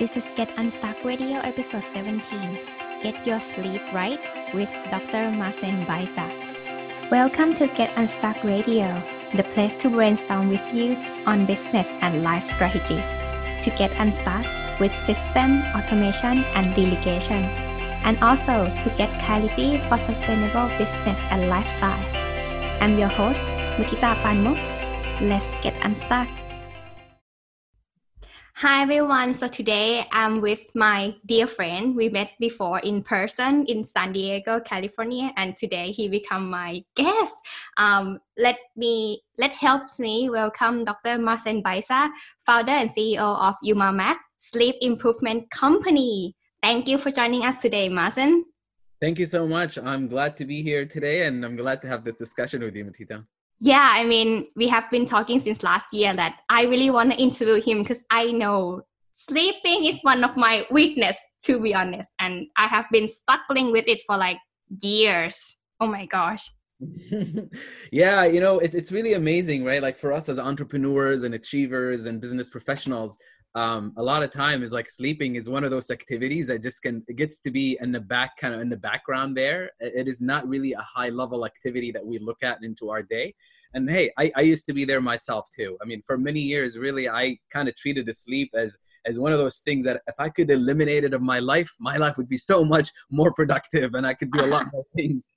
This is Get Unstuck Radio episode 17. Get your sleep right with Dr. Mazen Baisa. Welcome to Get Unstuck Radio, the place to brainstorm with you on business and life strategy. To get unstuck with system, automation, and delegation. And also to get clarity for sustainable business and lifestyle. I'm your host, Mutita Panmuk. Let's get unstuck. Hi everyone. So today I'm with my dear friend. We met before in person in San Diego, California, and today he become my guest. Um, let me let helps me welcome Dr. Mazen Baisa, founder and CEO of UmaMax Sleep Improvement Company. Thank you for joining us today, Mazen. Thank you so much. I'm glad to be here today, and I'm glad to have this discussion with you, Matita yeah i mean we have been talking since last year that i really want to interview him because i know sleeping is one of my weakness to be honest. And i have been struggling with it for like years. Oh my gosh. Yeah you know it's, it's really amazing right? Like for us as entrepreneurs and achievers and business professionals um, a lot of time is like sleeping is one of those activities that just can it gets to be in the back kind of in the background there. It is not really a high level activity that we look at into our day. And hey I, I used to be there myself too. I mean for many years really i kind of treated the sleep as as one of those things that if i could eliminate it of my life my life would be so much more productive and i could do a lot more things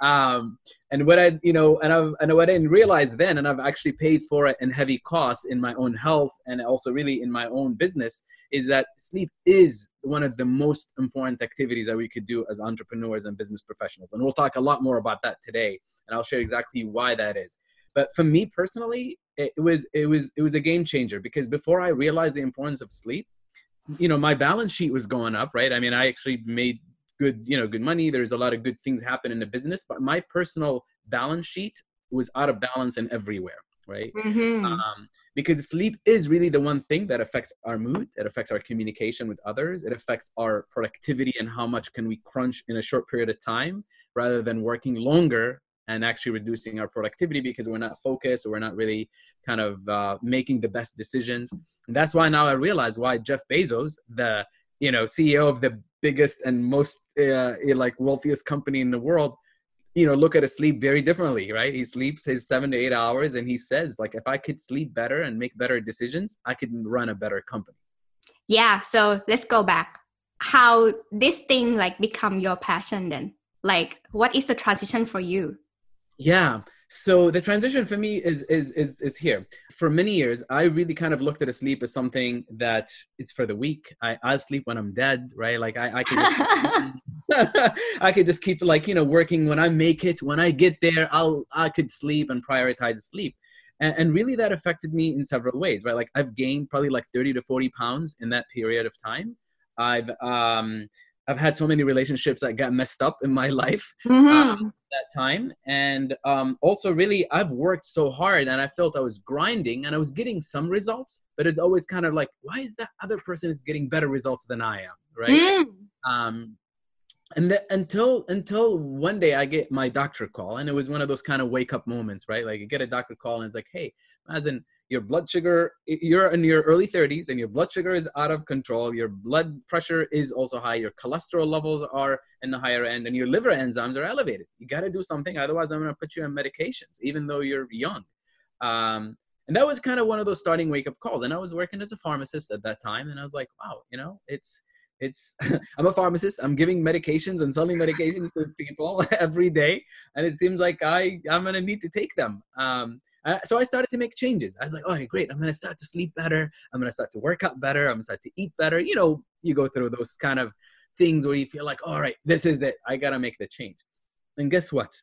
um, and what I, you know, and I've, and what I didn't realize then, and I've actually paid for it in heavy costs in my own health and also really in my own business, is that sleep is one of the most important activities that we could do as entrepreneurs and business professionals. And we'll talk a lot more about that today, and I'll share exactly why that is. But for me personally, it was, it was, it was a game changer because before I realized the importance of sleep, you know, my balance sheet was going up, right? I mean, I actually made good you know good money. There's a lot of good things happen in the business but my personal balance sheet was out of balance and everywhere right? Mm-hmm. um, because sleep is really the one thing that affects our mood. It affects our communication with others. It affects our productivity and how much can we crunch in a short period of time rather than working longer and actually reducing our productivity because we're not focused or we're not really kind of uh, making the best decisions. And that's why now i realize why jeff bezos the you know ceo of the biggest and most uh, like wealthiest company in the world you know look at his sleep very differently right? He sleeps his seven to eight hours and he says like if i could sleep better and make better decisions i could run a better company. Yeah so let's go back. How this thing like become your passion then? Like what is the transition for you? Yeah so the transition for me is is is is here. For many years, I really kind of looked at sleep as something that is for the weak. I I sleep when I'm dead, right? Like I I could just I could just keep like you know working when I make it. When I get there, I'll I could sleep and prioritize sleep. And, and really that affected me in several ways, right? Like I've gained probably like 30 to 40 pounds in that period of time. I've um I've had so many relationships that got messed up in my life mm-hmm. um, that time, and um, also really I've worked so hard and I felt I was grinding and I was getting some results, but it's always kind of like, why is that other person is getting better results than I am, right? Mm. Um, and the, until until one day I get my doctor call, and it was one of those kind of wake up moments, right? Like you get a doctor call and it's like, hey, Mazen, your blood sugar you're in your early 30s and your blood sugar is out of control your blood pressure is also high your cholesterol levels are in the higher end and your liver enzymes are elevated. You got to do something otherwise i'm going to put you on medications even though you're young. Um, and that was kind of one of those starting wake up calls. And i was working as a pharmacist at that time and i was like wow you know it's it's i'm a pharmacist i'm giving medications and selling medications to people every day and it seems like i i'm to need to take them um, so I started to make changes. I was like, oh, great. I'm to start to sleep better. I'm to start to work out better. I'm to start to eat better. You know, you go through those kind of things where you feel like, all right, this is it. I got to make the change. And guess what?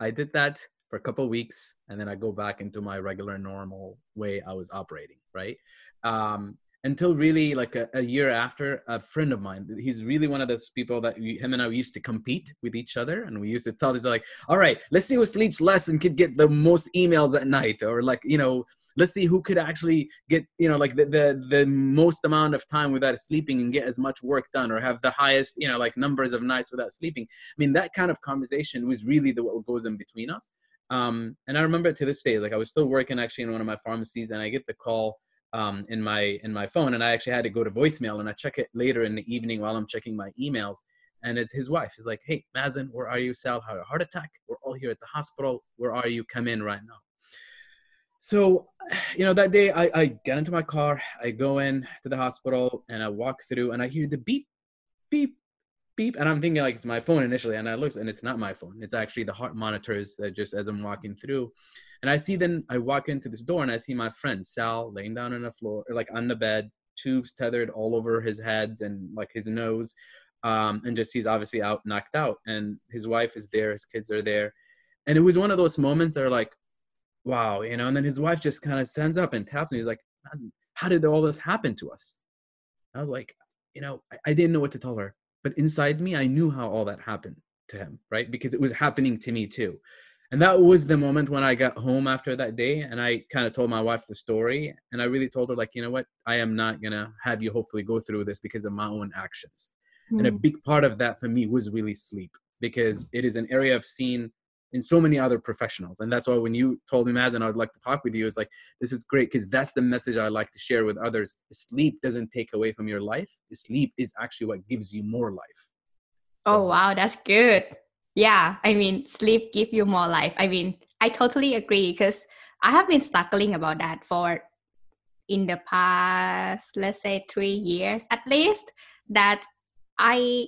I did that for a couple weeks and then I go back into my regular normal way I was operating, right? Um, until really like a, a, year after a friend of mine he's really one of those people that we, him and i used to compete with each other and we used to tell other like all right let's see who sleeps less and could get the most emails at night or like you know let's see who could actually get you know like the, the the most amount of time without sleeping and get as much work done or have the highest you know like numbers of nights without sleeping. I mean that kind of conversation was really the what goes in between us. Um and i remember to this day like i was still working actually in one of my pharmacies and i get the call um, in my in my phone, and I actually had to go to voicemail, and I check it later in the evening while I'm checking my emails. And it's his wife. He's like, "Hey, Mazen, where are you? Sal had a heart attack. We're all here at the hospital. Where are you? Come in right now." So, you know, that day I, I get into my car, I go in to the hospital, and I walk through, and I hear the beep, beep, beep, and I'm thinking like it's my phone initially, and I look, and it's not my phone. It's actually the heart monitors that just as I'm walking through, and I see then I walk into this door and I see my friend Sal laying down on the floor, like on the bed, tubes tethered all over his head and like his nose. Um, and just he's obviously out, knocked out. And his wife is there, his kids are there. And it was one of those moments that are like, wow, you know, and then his wife just kind of stands up and taps me. He's like, how did all this happen to us? I was like, you know, I, I didn't know what to tell her. But inside me, I knew how all that happened to him, right? Because it was happening to me too and that was the moment when i got home after that day and i kind of told my wife the story and i really told her like you know what i am not gonna have you hopefully go through this because of my own actions mm-hmm. and a hmm. big part of that for me was really sleep because it is an area i've seen in so many other professionals and that's why when you told me Mazen, i would like to talk with you it's like this is great because that's the message i like to share with others sleep doesn't take away from your life sleep is actually what gives you more life so oh wow that's good yeah i mean sleep give you more life. I mean i totally agree because i have been struggling about that for in the past let's say three years at least that i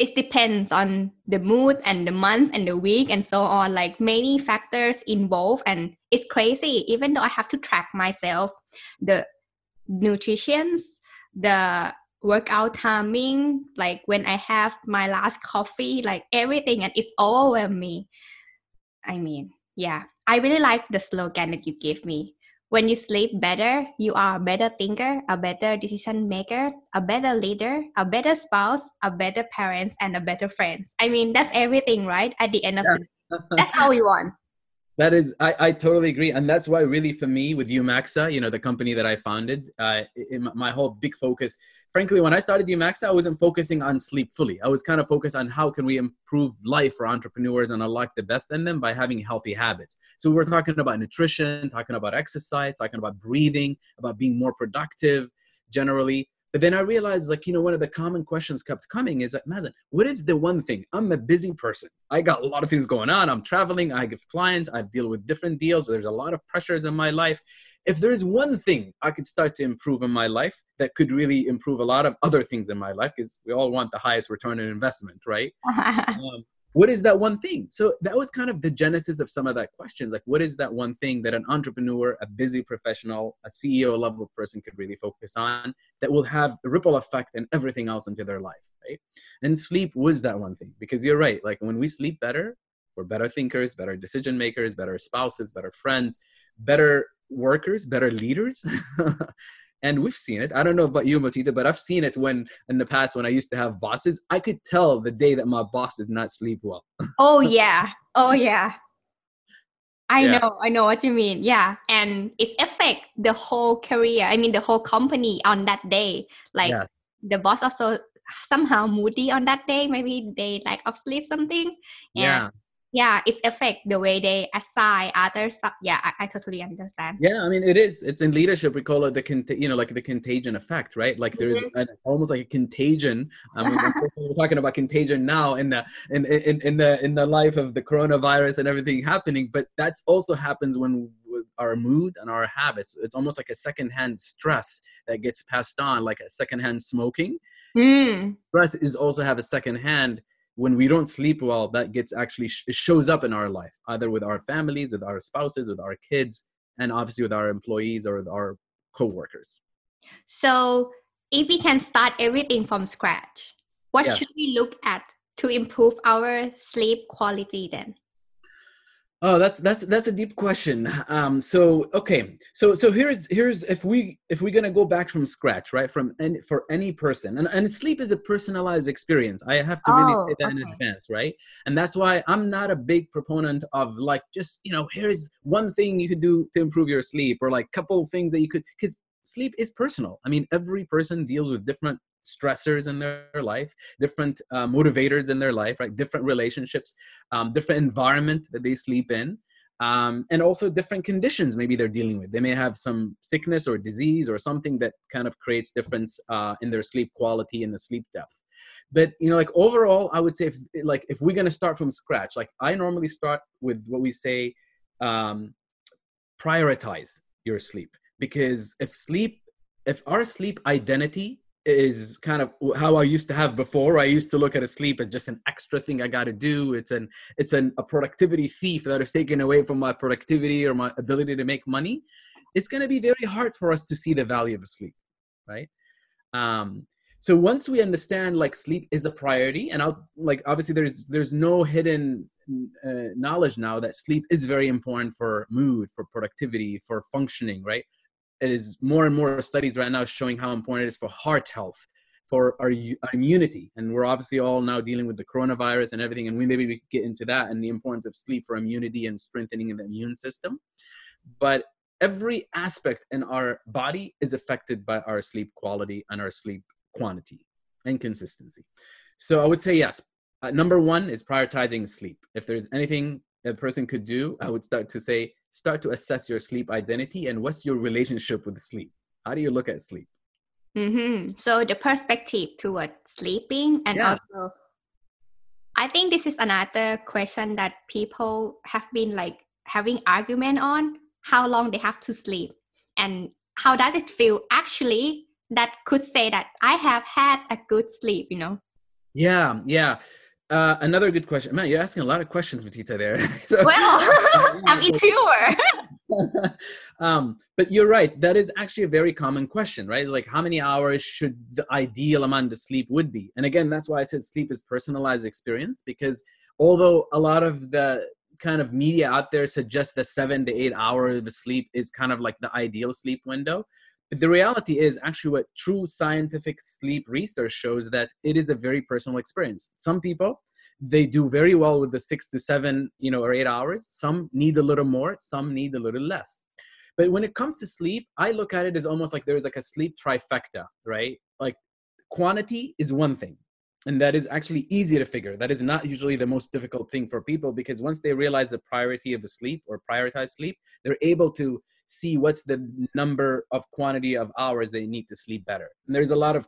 it depends on the mood and the month and the week and so on like many factors involved and it's crazy even though i have to track myself the nutritions the workout timing, like when I have my last coffee, like everything, and it's overwhelmed me. I mean, yeah, I really like the slogan that you gave me. When you sleep better, you are a better thinker, a better decision maker, a better leader, a better spouse, a better parents, and a better friends. I mean, that's everything, right? At the end of yeah. the that's how we want that is I, I totally agree and that's why really for me with umaxa you know the company that i founded uh, my whole big focus frankly when i started umaxa i wasn't focusing on sleep fully. I was kind of focused on how can we improve life for entrepreneurs and unlock the best in them by having healthy habits. So we we're talking about nutrition talking about exercise talking about breathing about being more productive generally but then I realized, like, you know, one of the common questions kept coming is like, Mazen, what is the one thing? I'm a busy person. I got a lot of things going on. I'm traveling. I give clients. I deal with different deals. There's a lot of pressures in my life. If there's one thing I could start to improve in my life that could really improve a lot of other things in my life, because we all want the highest return on investment, right? um, what is that one thing? So that was kind of the genesis of some of that questions. Like what is that one thing that an entrepreneur a busy professional a ceo level person could really focus on that will have a ripple effect and everything else into their life right? And sleep was that one thing because you're right like when we sleep better we're better thinkers better decision makers better spouses better friends better workers better leaders and we've seen it. I don't know about you, Motita, but I've seen it when in the past when I used to have bosses, I could tell the day that my boss did not sleep well. oh yeah, oh yeah. I yeah. know, I know what you mean. Yeah, and it's affect the whole career. I mean, the whole company on that day. Like yeah. the boss also somehow moody on that day. Maybe they like of sleep something. Yeah yeah it's affect the way they assign other stuff. Yeah I, I, totally understand. Yeah i mean it is. It's in leadership we call it the con- you know like the contagion effect right? Like there's mm-hmm. an, almost like a contagion. Um, we're talking about contagion now in the in, in in the in the life of the coronavirus and everything happening but that's also happens when our mood and our habits it's almost like a secondhand stress that gets passed on like a secondhand smoking. Mm. stress is also have a secondhand when we don't sleep well that gets actually sh- shows up in our life either with our families with our spouses with our kids and obviously with our employees or with our co-workers so if we can start everything from scratch what yes. should we look at to improve our sleep quality then Oh, that's that's that's a deep question. Um, so okay, so so here's here's if we if we're gonna go back from scratch, right? From any for any person, and and sleep is a personalized experience. I have to really oh, say that okay. in advance, right? And that's why I'm not a big proponent of like just you know here's one thing you could do to improve your sleep, or like couple things that you could because sleep is personal. I mean, every person deals with different stressors in their life, different uh, motivators in their life, right? Different relationships, um, different environment that they sleep in. um, and also different conditions maybe they're dealing with. They may have some sickness or disease or something that kind of creates difference uh, in their sleep quality and the sleep depth. But you know, like overall, I would say if like if we're gonna start from scratch, like I normally start with what we say, um, prioritize your sleep because if sleep, if our sleep identity is kind of how I used to have before. I used to look at a sleep as just an extra thing I got to do. It's an it's an a productivity thief that is taken away from my productivity or my ability to make money. It's going to be very hard for us to see the value of sleep, right? Um, so once we understand like sleep is a priority, and I'll like obviously there's there's no hidden uh, knowledge now that sleep is very important for mood, for productivity, for functioning, right? It is more and more studies right now showing how important it is for heart health for our, our, immunity. And we're obviously all now dealing with the coronavirus and everything and we maybe we could get into that and the importance of sleep for immunity and strengthening the immune system. But every aspect in our body is affected by our sleep quality and our sleep quantity and consistency. So i would say yes. Uh, number one is prioritizing sleep. If there's anything a person could do i would start to say start to assess your sleep identity and what's your relationship with sleep? How do you look at sleep? Mm-hmm. so the perspective toward sleeping and yeah. also i think this is another question that people have been like having argument on how long they have to sleep and how does it feel? Actually that could say that i have had a good sleep you know? Yeah yeah uh, another good question. Man, you're asking a lot of questions, Matita, there. so, well, I'm insecure. um, but you're right. That is actually a very common question, right? Like, how many hours should the ideal amount of sleep would be? And again, that's why I said sleep is personalized experience because although a lot of the kind of media out there suggests that seven to eight hours of sleep is kind of like the ideal sleep window, the reality is actually what true scientific sleep research shows that it is a very personal experience. Some people, they do very well with the six to seven, you know, or eight hours. Some need a little more, some need a little less. But when it comes to sleep, I look at it as almost like there's like a sleep trifecta, right? Like quantity is one thing. And that is actually easy to figure. That is not usually the most difficult thing for people because once they realize the priority of the sleep or prioritize sleep, they're able to see what's the number of quantity of hours they need to sleep better. And there's a lot of,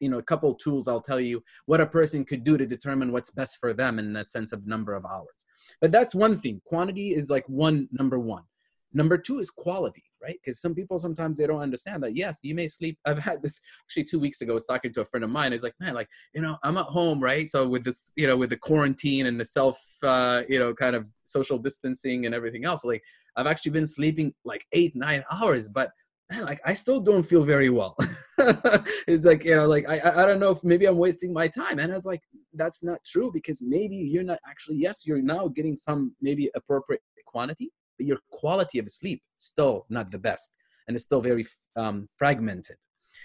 you know, a couple tools I'll tell you what a person could do to determine what's best for them in that sense of number of hours. But that's one thing. Quantity is like one number one. Number two is quality, right? Because some people sometimes they don't understand that. Yes, you may sleep. I've had this actually two weeks ago. I was talking to a friend of mine. He's like, man, like you know, I'm at home, right? So with this, you know, with the quarantine and the self, uh, you know, kind of social distancing and everything else, like I've actually been sleeping like eight, nine hours, but man, like I still don't feel very well. it's like, you know, like I, I don't know if maybe I'm wasting my time. And I was like, that's not true because maybe you're not actually, yes, you're now getting some maybe appropriate quantity, but your quality of sleep still not the best and it's still very um, fragmented.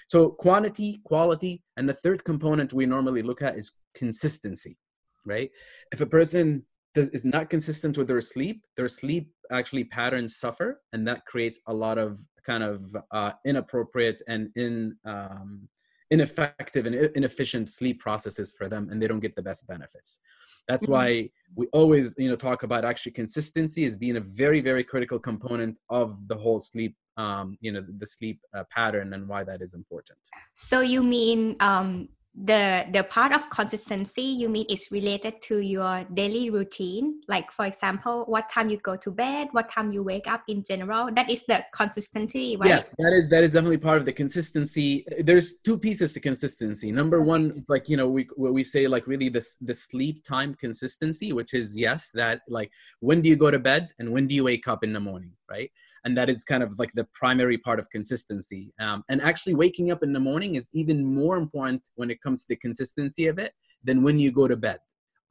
So quantity, quality, and the third component we normally look at is consistency, right? If a person does, is not consistent with their sleep, their sleep actually patterns suffer, and that creates a lot of kind of uh, inappropriate and in um, ineffective and inefficient sleep processes for them, and they don't get the best benefits. That's mm-hmm. why we always, you know, talk about actually consistency as being a very, very critical component of the whole sleep um, you know the sleep uh, pattern and why that is important so you mean um, the the part of consistency you mean is related to your daily routine? Like for example what time you go to bed what time you wake up in general? That is the consistency right? Yes that is that is definitely part of the consistency. There's two pieces to consistency. Number one it's like you know we we say like really this the sleep time consistency which is yes that like when do you go to bed and when do you wake up in the morning right and that is kind of like the primary part of consistency. Um, and actually waking up in the morning is even more important when it comes to the consistency of it than when you go to bed.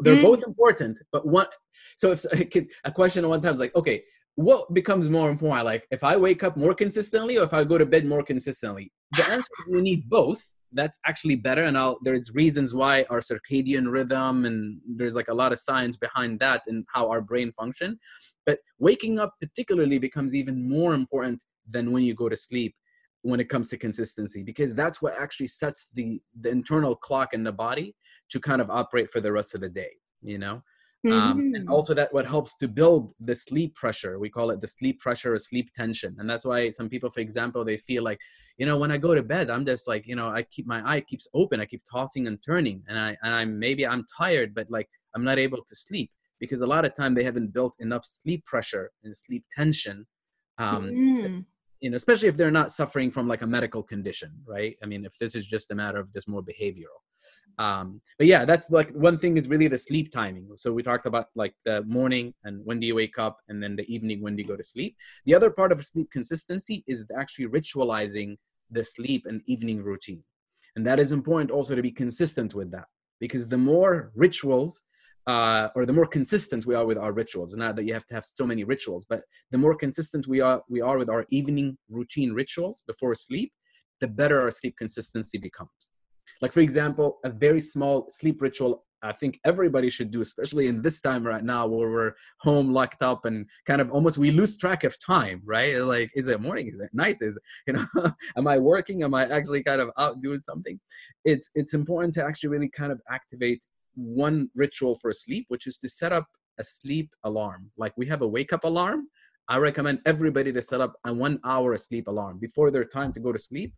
They're mm. both important but one so if a question one time is like okay what becomes more important? Like if i wake up more consistently or if i go to bed more consistently? The answer is we need both that's actually better and I'll, there's reasons why our circadian rhythm and there's like a lot of science behind that and how our brain function. But waking up particularly becomes even more important than when you go to sleep when it comes to consistency because that's what actually sets the the internal clock in the body to kind of operate for the rest of the day you know Um, mm-hmm. and also that what helps to build the sleep pressure. We call it the sleep pressure or sleep tension. And that's why some people for example they feel like you know when i go to bed i'm just like you know i keep my eye keeps open. I keep tossing and turning. And i and i'm maybe i'm tired but like i'm not able to sleep because a lot of time they haven't built enough sleep pressure and sleep tension um, mm. you know especially if they're not suffering from like a medical condition right? I mean if this is just a matter of just more behavioral um but yeah that's like one thing is really the sleep timing. So we talked about like the morning and when do you wake up and then the evening when do you go to sleep. The other part of sleep consistency is actually ritualizing the sleep and evening routine. And that is important also to be consistent with that because the more rituals uh, or the more consistent we are with our rituals not that you have to have so many rituals but the more consistent we are we are with our evening routine rituals before sleep the better our sleep consistency becomes like, for example, a very small sleep ritual I think everybody should do, especially in this time right now where we're home locked up and kind of almost we lose track of time, right? Like, is it morning? Is it night? Is you know, am I working? Am I actually kind of out doing something? It's it's important to actually really kind of activate one ritual for sleep, which is to set up a sleep alarm. Like we have a wake up alarm. I recommend everybody to set up a one hour sleep alarm before their time to go to sleep.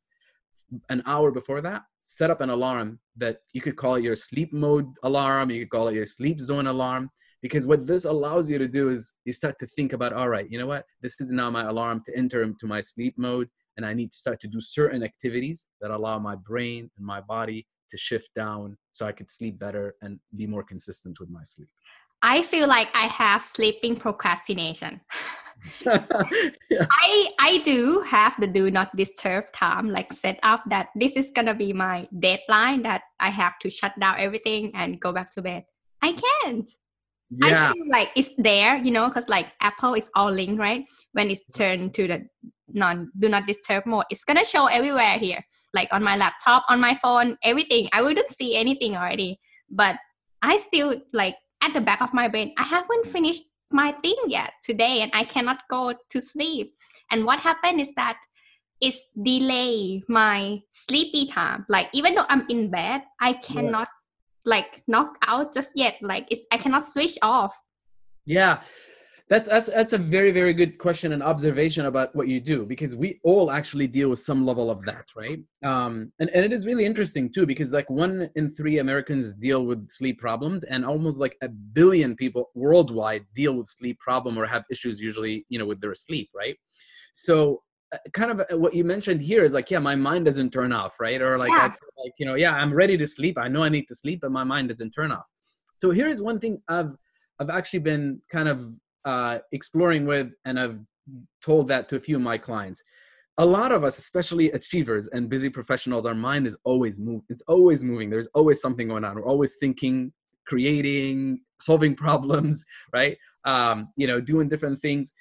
An hour before that, set up an alarm that you could call it your sleep mode alarm, you could call it your sleep zone alarm. Because what this allows you to do is you start to think about, all right, you know what? This is now my alarm to enter into my sleep mode. And I need to start to do certain activities that allow my brain and my body to shift down so I could sleep better and be more consistent with my sleep. I feel like I have sleeping procrastination. yeah. I I do have the do not disturb time like set up that this is gonna be my deadline that I have to shut down everything and go back to bed. I can't. Yeah. I feel like it's there, you know, because like Apple is all linked, right? When it's turned to the non do not disturb mode, it's gonna show everywhere here, like on my laptop, on my phone, everything. I wouldn't see anything already, but I still like at the back of my brain, I haven't finished my thing yet today and I cannot go to sleep. And what happened is that it's delay my sleepy time. Like even though I'm in bed, I cannot yeah. like knock out just yet. Like it's I cannot switch off. Yeah that's that's that's a very very good question and observation about what you do because we all actually deal with some level of that right? Um and, and it is really interesting too because like one in three americans deal with sleep problems and almost like a billion people worldwide deal with sleep problem or have issues usually you know with their sleep right? So uh, kind of uh, what you mentioned here is like yeah my mind doesn't turn off right? Or like yeah. like you know yeah i'm ready to sleep. I know i need to sleep but my mind doesn't turn off. So here's one thing i've i've actually been kind of uh, exploring with, and I've told that to a few of my clients. A lot of us, especially achievers and busy professionals, our mind is always moving. It's always moving. There's always something going on. We're always thinking, creating, solving problems, right? Um, you know, doing different things.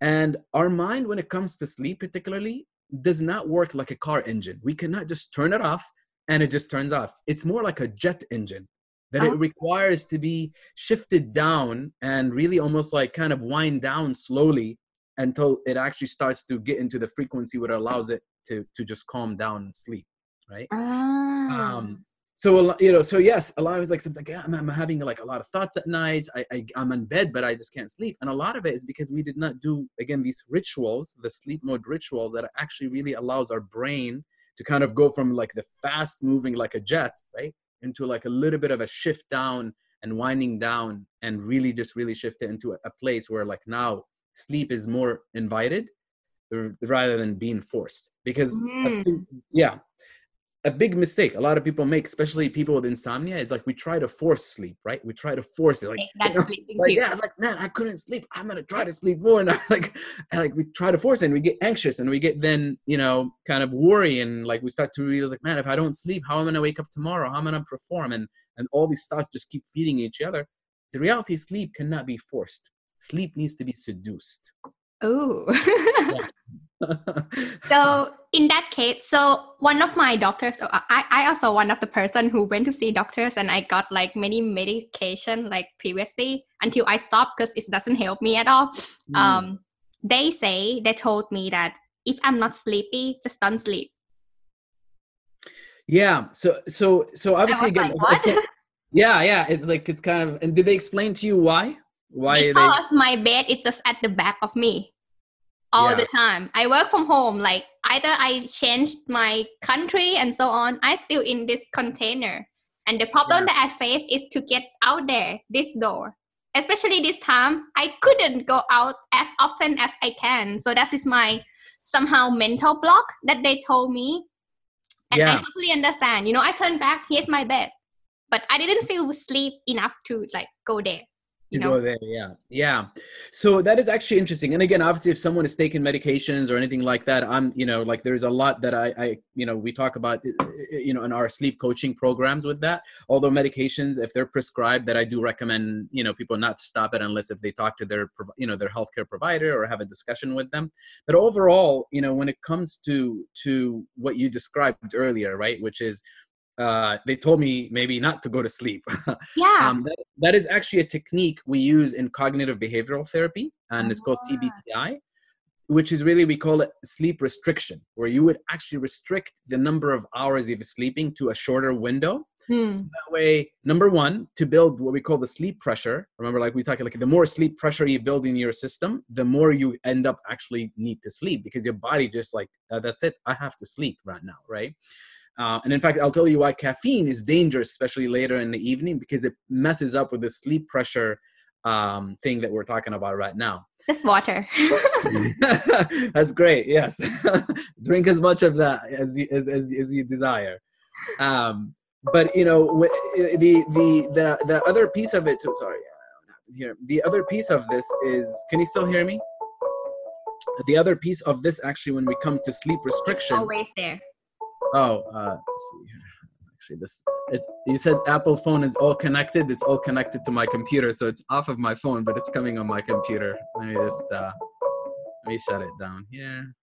And our mind, when it comes to sleep, particularly, does not work like a car engine. We cannot just turn it off and it just turns off. It's more like a jet engine that it oh. requires to be shifted down and really almost like kind of wind down slowly until it actually starts to get into the frequency what allows it to to just calm down and sleep right ah. um so you know so yes a lot of it's like something like yeah, I'm, I'm, having like a lot of thoughts at nights I, I i'm in bed but i just can't sleep and a lot of it is because we did not do again these rituals the sleep mode rituals that actually really allows our brain to kind of go from like the fast moving like a jet right into like a little bit of a shift down and winding down and really just really shift it into a place where like now sleep is more invited rather than being forced because mm. think, yeah a big mistake a lot of people make especially people with insomnia is like we try to force sleep right? We try to force it like, you know, like yeah it's like man i couldn't sleep. I'm gonna try to sleep more. And I, like and like we try to force it and we get anxious and we get then you know kind of worry and like we start to realize like man if i don't sleep how am i gonna wake up tomorrow? How am i gonna perform? And and all these thoughts just keep feeding each other. The reality is sleep cannot be forced. Sleep needs to be seduced oh so in that case so one of my doctors I, I also one of the person who went to see doctors and i got like many medication like previously until i stopped because it doesn't help me at all mm. um they say they told me that if i'm not sleepy just don't sleep yeah so so so obviously again like, Yeah, yeah. It's like it's kind of. And did they explain to you why? Why? Because they... my bed is just at the back of me all yeah. the time. I work from home. Like either I changed my country and so on. I still in this container. And the problem yeah. that I face is to get out there, this door. Especially this time, I couldn't go out as often as I can. So that is my somehow mental block that they told me. And yeah. I totally understand. You know, I turned back, here's my bed. But I didn't feel sleep enough to like go there you know? go there yeah yeah. So that is actually interesting and again obviously if someone is taking medications or anything like that i'm you know like there's a lot that i i you know we talk about you know in our sleep coaching programs with that. Although medications if they're prescribed that i do recommend you know people not stop it unless if they talk to their you know their healthcare provider or have a discussion with them. But overall you know when it comes to to what you described earlier right which is uh, they told me maybe not to go to sleep. Yeah. um, that, that is actually a technique we use in cognitive behavioral therapy, and it's called CBTI, which is really, we call it sleep restriction, where you would actually restrict the number of hours you're sleeping to a shorter window. Hmm. So that way, number one, to build what we call the sleep pressure. Remember, like we talked, like the more sleep pressure you build in your system, the more you end up actually need to sleep because your body just like, uh, that's it, I have to sleep right now, right? Uh, and in fact, I'll tell you why caffeine is dangerous, especially later in the evening, because it messes up with the sleep pressure um, thing that we're talking about right now. Just water. That's great. Yes, drink as much of that as you, as, as, as you desire. Um, but you know, the the the the other piece of it. Too, sorry, here. The other piece of this is. Can you still hear me? The other piece of this, actually, when we come to sleep restriction. Always there. Oh, uh, see. Actually, this it, you said Apple phone is all connected. It's all connected to my computer, so it's off of my phone, but it's coming on my computer. Let me just uh, let me shut it down here.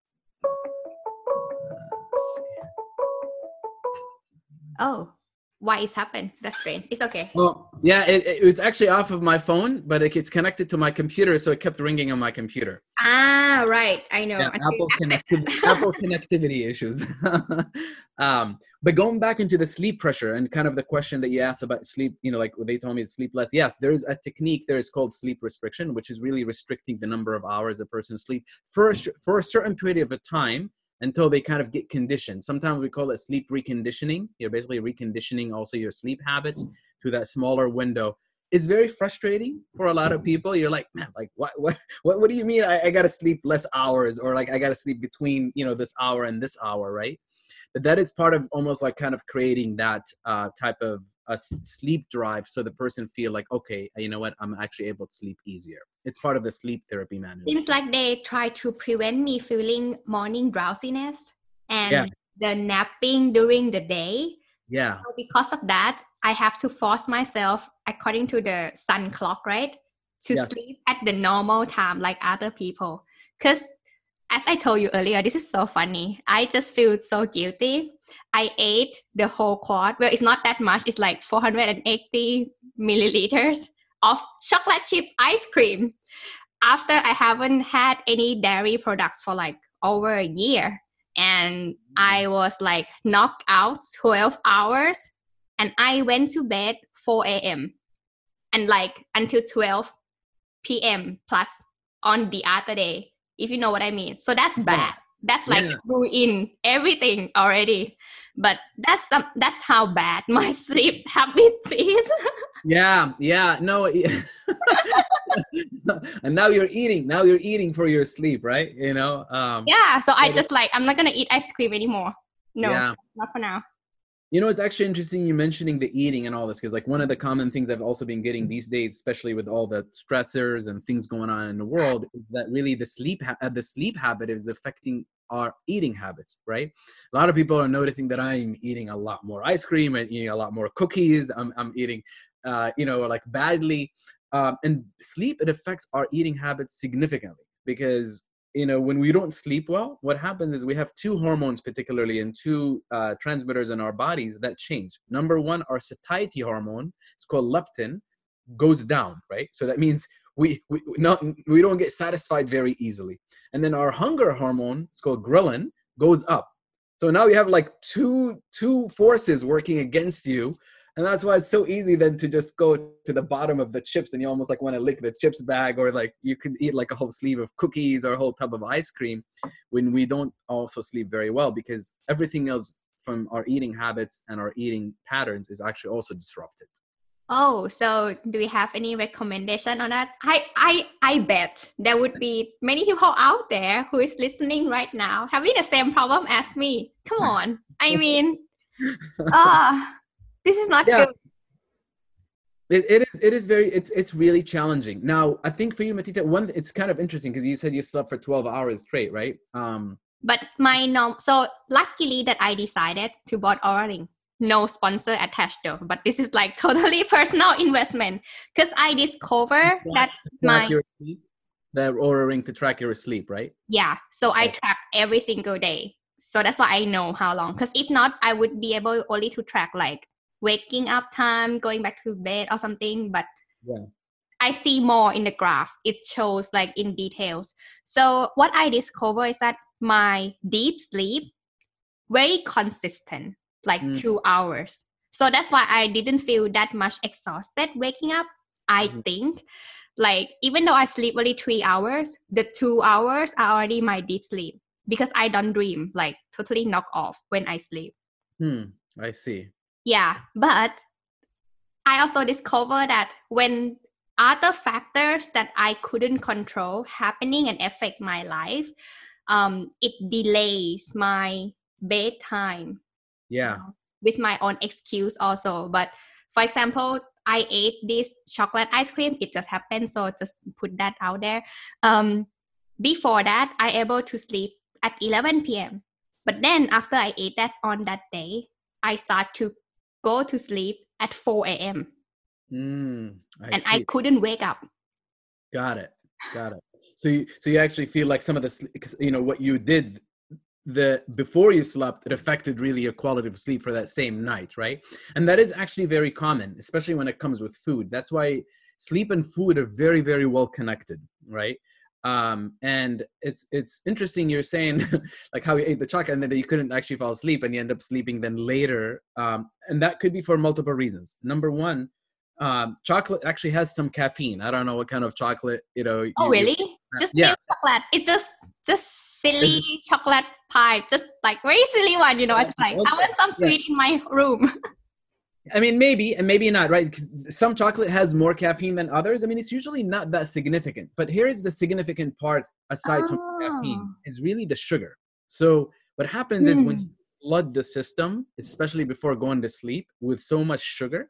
Uh, oh, why it's happened. That's strange. It's okay. Well, yeah, it, it, it's actually off of my phone, but it, it's connected to my computer, so it kept ringing on my computer. Ah, right. I know. Yeah, Apple, connecti- Apple connectivity issues. um, but going back into the sleep pressure and kind of the question that you asked about sleep, you know, like they told me it's sleep less. Yes, there's a technique there is called sleep restriction, which is really restricting the number of hours a person sleep for a, for a certain period of time until they kind of get conditioned. Sometimes we call it sleep reconditioning. You're basically reconditioning also your sleep habits to that smaller window. It's very frustrating for a lot of people. You're like, man, like what what what, what do you mean I, I gotta sleep less hours or like I gotta sleep between, you know, this hour and this hour, right? But that is part of almost like kind of creating that uh, type of a sleep drive so the person feel like okay you know what i'm actually able to sleep easier it's part of the sleep therapy management seems like they try to prevent me feeling morning drowsiness and yeah. the napping during the day yeah so because of that i have to force myself according to the sun clock right to yes. sleep at the normal time like other people because as I told you earlier, this is so funny. I just feel so guilty. I ate the whole quart. Well, it's not that much. It's like 480 milliliters of chocolate chip ice cream after I haven't had any dairy products for like over a year. And I mm. was like knocked out 12 hours and I went to bed 4 a.m. and like until 12 p.m. plus on the other day if you know what I mean. So that's bad. That's like yeah. ruin everything already. But that's some that's how bad my sleep habits is. yeah, yeah, no. and now you're eating. Now you're eating for your sleep, right? You know. Um, yeah. So I just like I'm not gonna eat ice cream anymore. No, yeah. not for now. You know, it's actually interesting you mentioning the eating and all this because, like, one of the common things I've also been getting these days, especially with all the stressors and things going on in the world, is that really the sleep ha- uh, the sleep habit is affecting our eating habits. Right? A lot of people are noticing that I'm eating a lot more ice cream and eating a lot more cookies. I'm I'm eating, uh, you know, like badly. Um, and sleep it affects our eating habits significantly because you know when we don't sleep well what happens is we have two hormones particularly and two uh, transmitters in our bodies that change. Number one our satiety hormone it's called leptin goes down right? So that means we we not we don't get satisfied very easily. And then our hunger hormone it's called ghrelin goes up. So now you have like two two forces working against you and that's why it's so easy then to just go to the bottom of the chips and you almost like want to lick the chips bag or like you could eat like a whole sleeve of cookies or a whole tub of ice cream when we don't also sleep very well because everything else from our eating habits and our eating patterns is actually also disrupted Oh, so do we have any recommendation on that? I I I bet there would be many people out there who is listening right now having the same problem as me. Come on. I mean, ah, uh, this is not yeah. good. It, it is it is very it's it's really challenging. Now, I think for you, Matita, one it's kind of interesting because you said you slept for 12 hours straight, right? Um but my norm so luckily that I decided to bought Oura ring no sponsor attached though but this is like totally personal investment because i discover that my the Oura ring to track your sleep right yeah so i track every single day so that's why i know how long because if not i would be able only to track like waking up time going back to bed or something but yeah I see more in the graph. It shows like in details. So what I discover is that my deep sleep very consistent like mm. two hours. So that's why I didn't feel that much exhausted waking up. I mm. think like even though I sleep only three hours, the two hours are already my deep sleep because I don't dream, like totally knock off when I sleep. Hmm, I see. Yeah, but I also discovered that when other factors that I couldn't control happening and affect my life, um, it delays my bedtime yeah. know, with my own excuse also. But for example i ate this chocolate ice cream it just happened so just put that out there. Um before that i able to sleep at 11 p.m but then after i ate that on that day i start to go to sleep at 4 a.m mm, I and see. i couldn't wake up. Got it got it. So you so you actually feel like some of the you know what you did the before you slept it affected really your quality of sleep for that same night right? And that is actually very common especially when it comes with food. That's why sleep and food are very very well connected right um and it's it's interesting you're saying like how you ate the chocolate and then you couldn't actually fall asleep and you end up sleeping then later um and that could be for multiple reasons number one um, chocolate actually has some caffeine. I don't know what kind of chocolate, you know. Oh, you, really? You, just yeah. chocolate. It's just just silly it's, chocolate pie, just like very silly one. You know, it's like okay. I want some sweet yeah. in my room. I mean, maybe and maybe not, right? Because some chocolate has more caffeine than others. I mean, it's usually not that significant. But here's the significant part, aside oh. from caffeine, is really the sugar. So what happens mm. is when hmm. you flood the system, especially before going to sleep, with so much sugar,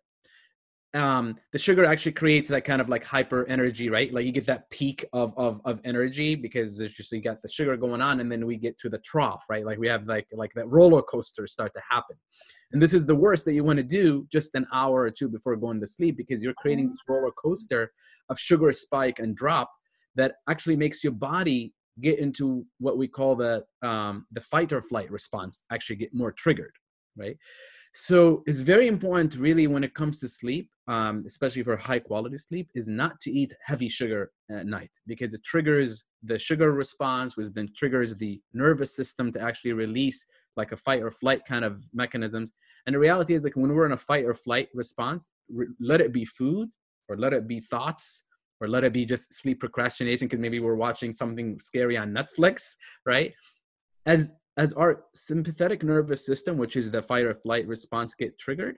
um the sugar actually creates that kind of like hyper energy right like you get that peak of of of energy because there's just you got the sugar going on and then we get to the trough right like we have like like that roller coaster start to happen and this is the worst that you want to do just an hour or two before going to sleep because you're creating this roller coaster of sugar spike and drop that actually makes your body get into what we call the um the fight or flight response actually get more triggered right? So it's very important really when it comes to sleep um, especially for high quality sleep is not to eat heavy sugar at night because it triggers the sugar response which then triggers the nervous system to actually release like a fight or flight kind of mechanisms. And the reality is like when we're in a fight or flight response re- let it be food or let it be thoughts or let it be just sleep procrastination because maybe we're watching something scary on netflix right? As as our sympathetic nervous system, which is the fight or flight response, get triggered,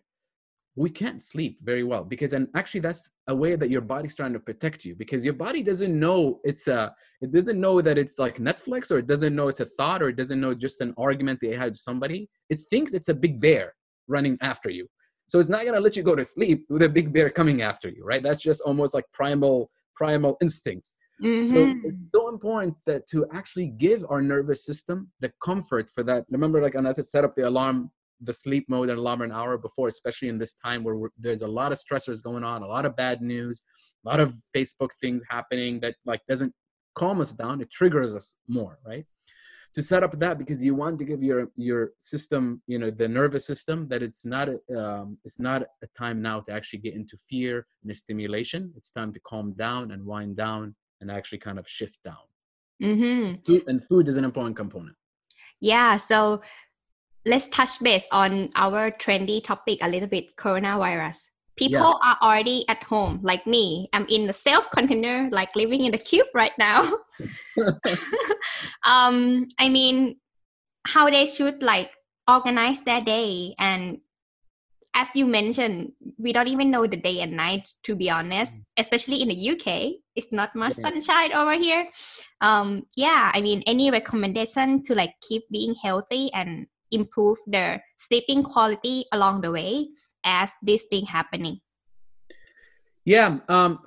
we can't sleep very well because and actually that's a way that your body's trying to protect you because your body doesn't know it's a it doesn't know that it's like netflix or it doesn't know it's a thought or it doesn't know just an argument they had with somebody it thinks it's a big bear running after you so it's not going to let you go to sleep with a big bear coming after you right that's just almost like primal primal instincts Mm-hmm. So it's so important that to actually give our nervous system the comfort for that. Remember, like, and as I set up the alarm, the sleep mode and alarm an hour before, especially in this time where there's a lot of stressors going on, a lot of bad news, a lot of Facebook things happening that like doesn't calm us down. It triggers us more, right? To set up that because you want to give your your system, you know, the nervous system that it's not a, um, it's not a time now to actually get into fear and stimulation. It's time to calm down and wind down and actually kind of shift down. Mm-hmm. Food, and food is an important component. Yeah. So let's touch base on our trendy topic a little bit coronavirus people yes. are already at home like me i'm in the self container like living in the cube right now um i mean how they should like organize their day and as you mentioned we don't even know the day and night to be honest mm. especially in the uk it's not much yeah. sunshine over here um yeah i mean any recommendation to like keep being healthy and improve their sleeping quality along the way as this thing happening? Yeah um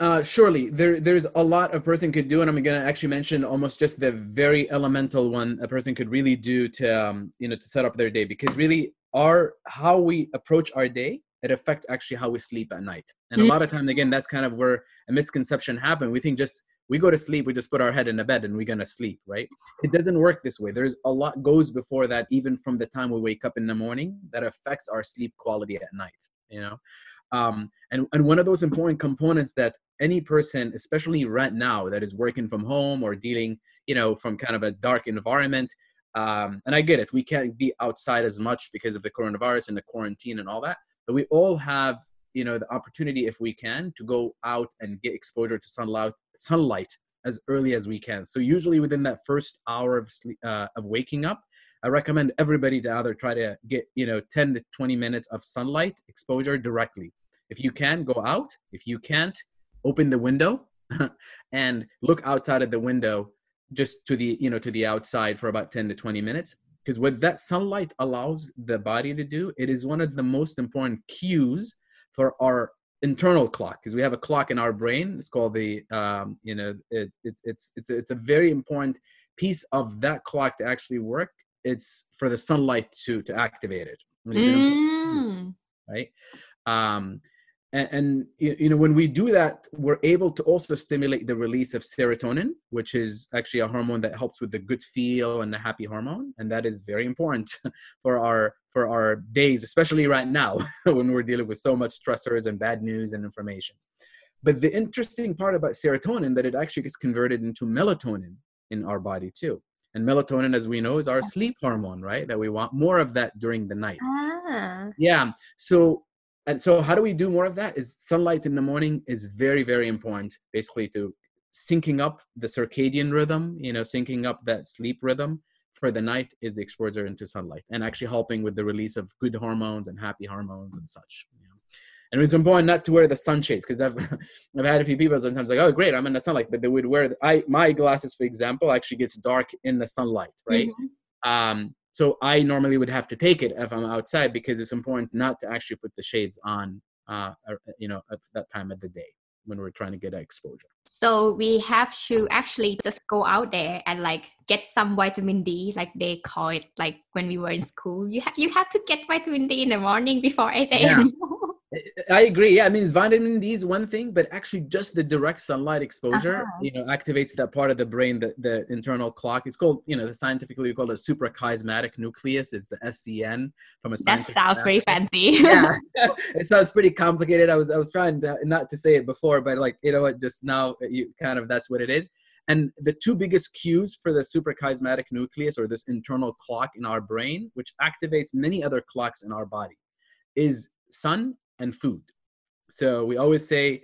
uh, surely. There there's a lot a person could do and i'm going to actually mention almost just the very elemental one a person could really do to um, you know to set up their day because really our how we approach our day it affects actually how we sleep at night. And mm-hmm. a lot of times again that's kind of where a misconception happens we think just we go to sleep we just put our head in a bed and we're to sleep right? It doesn't work this way. There's a lot goes before that even from the time we wake up in the morning that affects our sleep quality at night you know? Um, and, and one of those important components that any person especially right now that is working from home or dealing you know from kind of a dark environment um, and i get it we can't be outside as much because of the coronavirus and the quarantine and all that but we all have you know the opportunity if we can to go out and get exposure to sunlight sunlight as early as we can. So usually within that first hour of sleep, uh, of waking up i recommend everybody to either try to get you know 10 to 20 minutes of sunlight exposure directly. If you can go out. If you can't open the window and look outside of the window just to the you know to the outside for about 10 to 20 minutes. Because what that sunlight allows the body to do it is one of the most important cues for our internal clock because we have a clock in our brain. It's called the um, you know it, it's it's it's a, it's a very important piece of that clock to actually work. It's for the sunlight to to activate it. Mm. right? Um and, and, you know when we do that we're able to also stimulate the release of serotonin which is actually a hormone that helps with the good feel and the happy hormone. And that is very important for our for our days especially right now when we're dealing with so much stressors and bad news and information. But the interesting part about serotonin that it actually gets converted into melatonin in our body too. And melatonin as we know is our sleep hormone right? That we want more of that during the night. Ah. yeah. So and so how do we do more of that is sunlight in the morning is very very important basically to syncing up the circadian rhythm you know syncing up that sleep rhythm for the night is the exposure into sunlight and actually helping with the release of good hormones and happy hormones and such you know? and it's important not to wear the sunshades because I've I've had a few people sometimes like oh great I'm in the sunlight but they would wear the, I my glasses for example actually gets dark in the sunlight right mm-hmm. um so I normally would have to take it if I'm outside because it's important not to actually put the shades on, uh, you know, at that time of the day when we're trying to get exposure. So we have to actually just go out there and like get some vitamin D, like they call it, like when we were in school. You have you have to get vitamin D in the morning before eight a.m. Yeah. I agree. Yeah, I mean, vitamin D is one thing, but actually, just the direct sunlight exposure, uh-huh. you know, activates that part of the brain, the, the internal clock. It's called, you know, scientifically we call it a suprachiasmatic nucleus. It's the SCN from a. That sounds pretty fancy. yeah, it sounds pretty complicated. I was I was trying to, not to say it before, but like you know what, just now you kind of that's what it is. And the two biggest cues for the suprachiasmatic nucleus or this internal clock in our brain, which activates many other clocks in our body, is sun and food. So we always say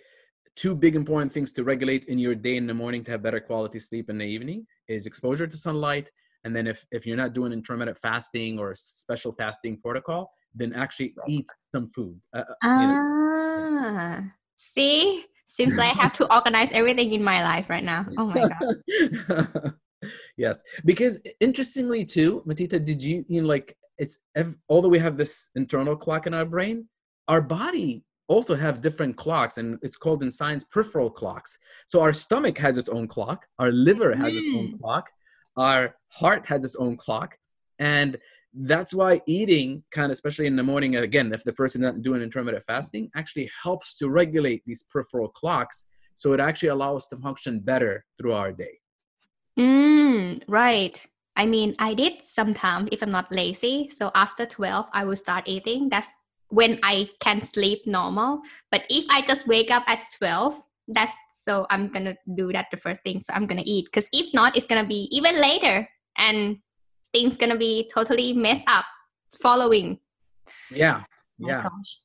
two big important things to regulate in your day in the morning to have better quality sleep in the evening is exposure to sunlight. And then if, if you're not doing intermittent fasting or special fasting protocol, then actually eat some food. Uh, uh ah, see? Seems like I have to organize everything in my life right now. Oh my God. yes. Because interestingly too, Matita, did you, you know, like it's, all that we have this internal clock in our brain, our body also have different clocks and it's called in science peripheral clocks so our stomach has its own clock our liver has mm. its own mm. clock our heart has its own clock and that's why eating kind of especially in the morning again if the person is not doing intermittent fasting actually helps to regulate these peripheral clocks so it actually allows us to function better through our day mm, right i mean i did sometimes if i'm not lazy so after 12 i will start eating that's when I can sleep normal. But if I just wake up at 12, that's so I'm gonna do that the first thing. So I'm gonna eat. Because if not, it's gonna be even later. And things gonna be totally messed up following. Yeah. Oh yeah. gosh.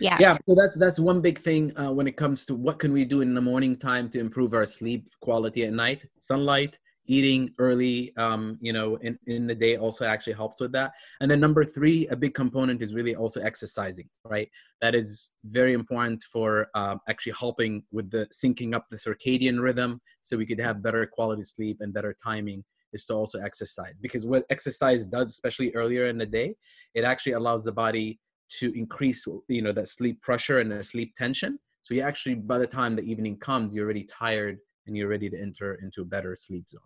Yeah. yeah so that's that's one big thing uh, when it comes to what can we do in the morning time to improve our sleep quality at night sunlight eating early um, you know in, in the day also actually helps with that. And then number three a big component is really also exercising right? That is very important for um, actually helping with the syncing up the circadian rhythm so we could have better quality sleep and better timing is to also exercise. Because what exercise does especially earlier in the day it actually allows the body to increase you know that sleep pressure and the sleep tension. So you actually by the time the evening comes you're already tired and you're ready to enter into a better sleep zone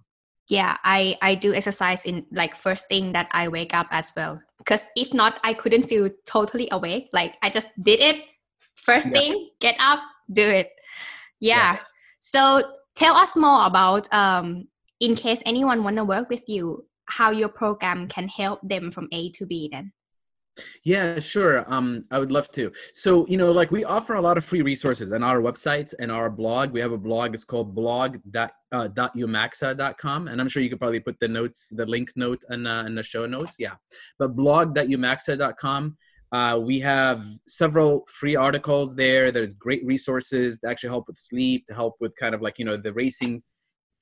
yeah i i do exercise in like first thing that i wake up as well. Because if not i couldn't feel totally awake. Like i just did it. First yeah. thing get up do it. Yeah. Yes. so tell us more about um in case anyone want to work with you how your program can help them from a to b then yeah, sure. Um, I would love to. So, you know, like we offer a lot of free resources on our websites and our blog. We have a blog. It's called blog.umaxa.com. And I'm sure you could probably put the notes, the link note in, uh, in the show notes. Yeah. But blog.umaxa.com. Uh, we have several free articles there. There's great resources to actually help with sleep, to help with kind of like, you know, the racing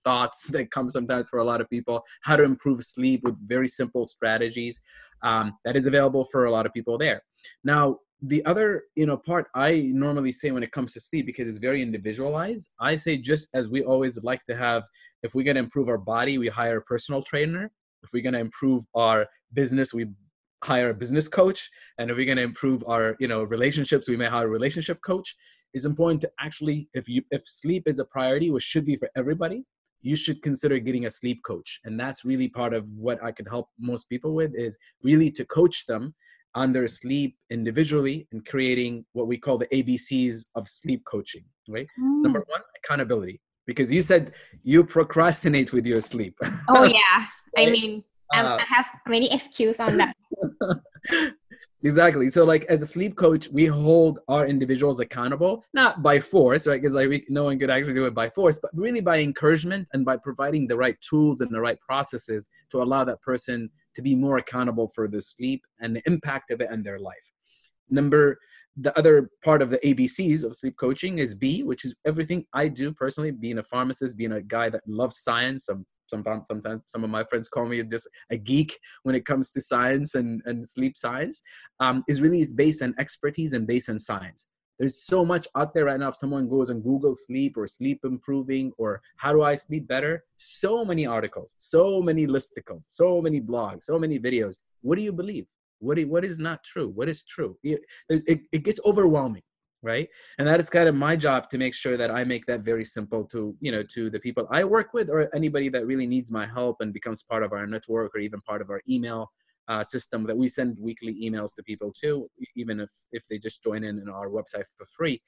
thoughts that come sometimes for a lot of people, how to improve sleep with very simple strategies um, that is available for a lot of people there. Now, the other you know part I normally say when it comes to sleep because it's very individualized. I say just as we always like to have, if we're going to improve our body, we hire a personal trainer. If we're going to improve our business, we hire a business coach and if we're going to improve our you know relationships we may hire a relationship coach it's important to actually if you if sleep is a priority which should be for everybody you should consider getting a sleep coach. And that's really part of what i could help most people with is really to coach them on their sleep individually and creating what we call the abcs of sleep coaching right? Mm. number one accountability. Because you said you procrastinate with your sleep. Oh yeah. Right? i mean uh, i have many excuses on that exactly. So like as a sleep coach we hold our individuals accountable not by force right? Because like we, no one could actually do it by force but really by encouragement and by providing the right tools and the right processes to allow that person to be more accountable for the sleep and the impact of it in their life. Number the other part of the abcs of sleep coaching is b which is everything i do personally being a pharmacist being a guy that loves science i'm sometimes sometimes some of my friends call me just a geek when it comes to science and, and sleep science um, is really is based on expertise and based on science. There's so much out there right now. If someone goes and google sleep or sleep improving or how do i sleep better? So many articles so many listicles so many blogs so many videos. What do you believe? What, what is not true? What is true? It, it, it gets overwhelming right? And that is kind of my job to make sure that i make that very simple to you know to the people i work with or anybody that really needs my help and becomes part of our network or even part of our email uh, system that we send weekly emails to people too even if if they just join in in our website for free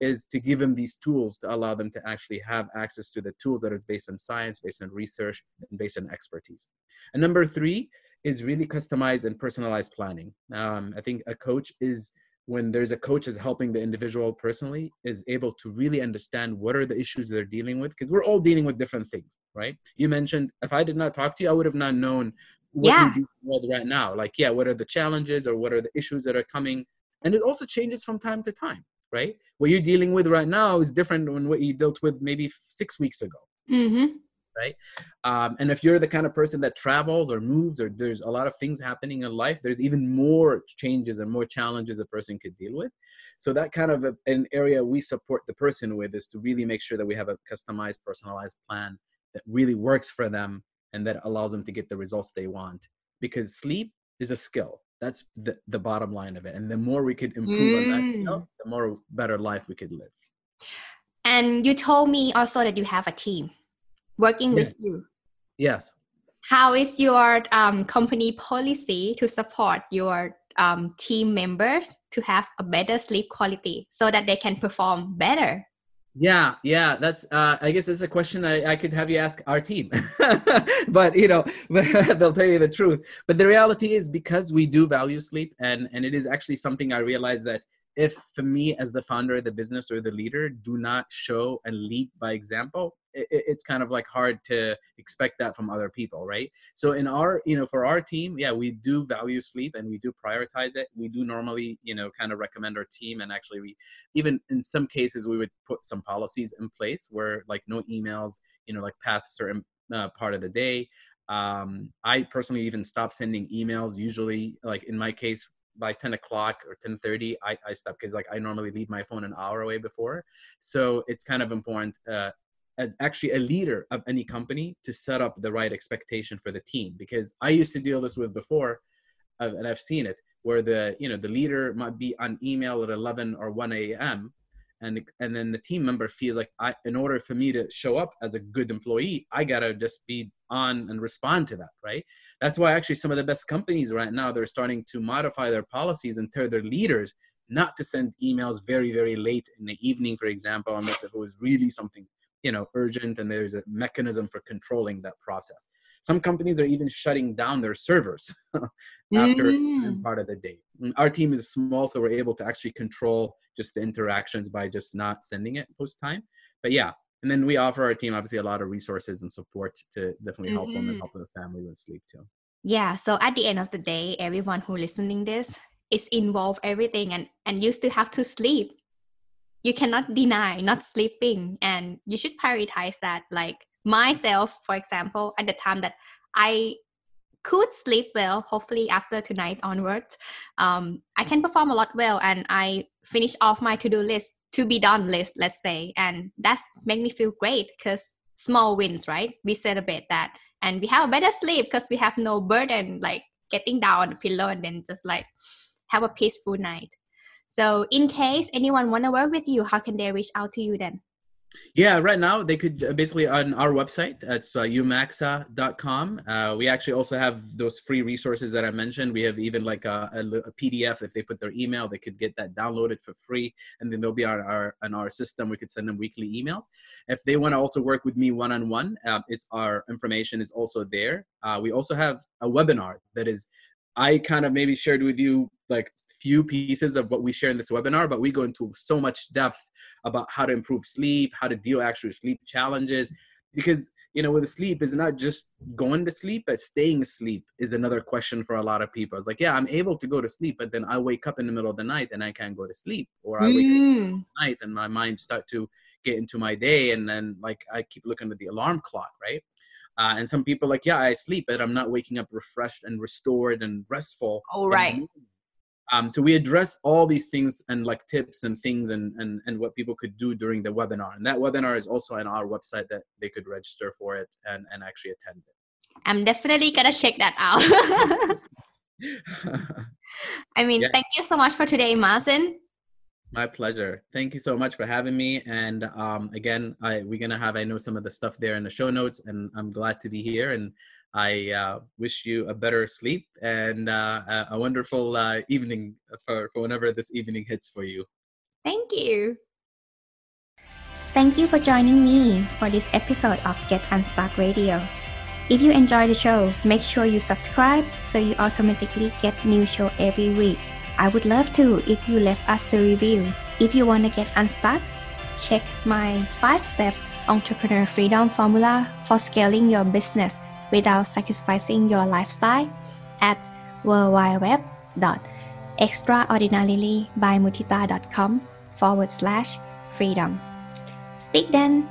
is to give them these tools to allow them to actually have access to the tools that are based on science based on research and based on expertise. And number three is really customized and personalized planning. Um, i think a coach is when there's a coach is helping the individual personally is able to really understand what are the issues they're dealing with because we're all dealing with different things right? You mentioned if i did not talk to you i would have not known what yeah. you're with right now. Like yeah what are the challenges or what are the issues that are coming? And it also changes from time to time right? What you're dealing with right now is different than what you dealt with maybe six weeks ago. Mm-hmm right? Um, and if you're the kind of person that travels or moves or there's a lot of things happening in life, there's even more changes and more challenges a person could deal with. So that kind of a, an area we support the person with is to really make sure that we have a customized, personalized plan that really works for them and that allows them to get the results they want. Because sleep is a skill. That's the, the bottom line of it. And the more we could improve mm. on that skill, mm. the more better life we could live. And you told me also that you have a team working yes. with you. Yes. How is your um, company policy to support your um, team members to have a better sleep quality so that they can perform better? Yeah, yeah, that's. Uh, I guess it's a question I, I could have you ask our team, but you know, they'll tell you the truth. But the reality is, because we do value sleep, and and it is actually something I realize that if for me as the founder of the business or the leader do not show and lead by example, it, it's kind of like hard to expect that from other people right? So in our you know for our team yeah we do value sleep and we do prioritize it. We do normally you know kind of recommend our team and actually we even in some cases we would put some policies in place where like no emails you know like past a certain uh, part of the day. Um, i personally even stop sending emails. Usually like in my case by 10 o'clock or 10.30 I, I stop because like i normally leave my phone an hour away before. So it's kind of important uh, as actually a leader of any company to set up the right expectation for the team because i used to deal this with before uh, and i've seen it where the you know the leader might be on email at 11 or 1 a.m and and then the team member feels like I, in order for me to show up as a good employee, I gotta just be on and respond to that, right? That's why actually some of the best companies right now they're starting to modify their policies and tell their leaders not to send emails very very late in the evening, for example, unless it was really something you know urgent and there's a mechanism for controlling that process some companies are even shutting down their servers after mm. part of the day our team is small so we're able to actually control just the interactions by just not sending it post time but yeah and then we offer our team obviously a lot of resources and support to definitely help mm-hmm. them and mm-hmm. help the family with sleep too yeah so at the end of the day everyone who listening this is involved everything and and you still have to sleep you cannot deny not sleeping and you should prioritize that. Like myself for example at the time that i could sleep well hopefully after tonight onwards um, i can perform a lot well and i finish off my to-do list to be done list let's say. And that's make me feel great because small wins right? We celebrate that. And we have a better sleep because we have no burden like getting down on the pillow and then just like have a peaceful night so, in case anyone want to work with you, how can they reach out to you then? Yeah, right now they could uh, basically on our website. It's uh, umaxa.com. Uh, we actually also have those free resources that I mentioned. We have even like a, a, a, PDF. If they put their email, they could get that downloaded for free, and then they'll be on our on our system. We could send them weekly emails. If they want to also work with me one on one, it's our information is also there. Uh, we also have a webinar that is I kind of maybe shared with you like few pieces of what we share in this webinar, but we go into so much depth about how to improve sleep, how to deal actual sleep challenges. Because you know, with sleep is not just going to sleep, but staying asleep is another question for a lot of people. It's like, yeah, I'm able to go to sleep, but then I wake up in the middle of the night and I can't go to sleep, or I wake mm. up at night and my mind start to get into my day, and then like I keep looking at the alarm clock, right? Uh, and some people like, yeah, I sleep, but I'm not waking up refreshed and restored and restful. Oh, right. Um, so we address all these things and like tips and things and, and, and what people could do during the webinar. And that webinar is also on our website that they could register for it and, and actually attend it. I'm definitely gonna check that out. I mean, yeah. thank you so much for today, Mazen. My pleasure. Thank you so much for having me. And um, again, I, we're gonna have I know some of the stuff there in the show notes, and I'm glad to be here. And I uh, wish you a better sleep and uh, a wonderful uh, evening for, for whenever this evening hits for you. Thank you. Thank you for joining me for this episode of Get Unstuck Radio. If you enjoy the show, make sure you subscribe so you automatically get new show every week. I would love to if you left us the review. If you want to get unstuck, check my 5-step entrepreneur freedom formula for scaling your business without sacrificing your lifestyle at worldwideweb.extraordinarily forward slash freedom. Speak then!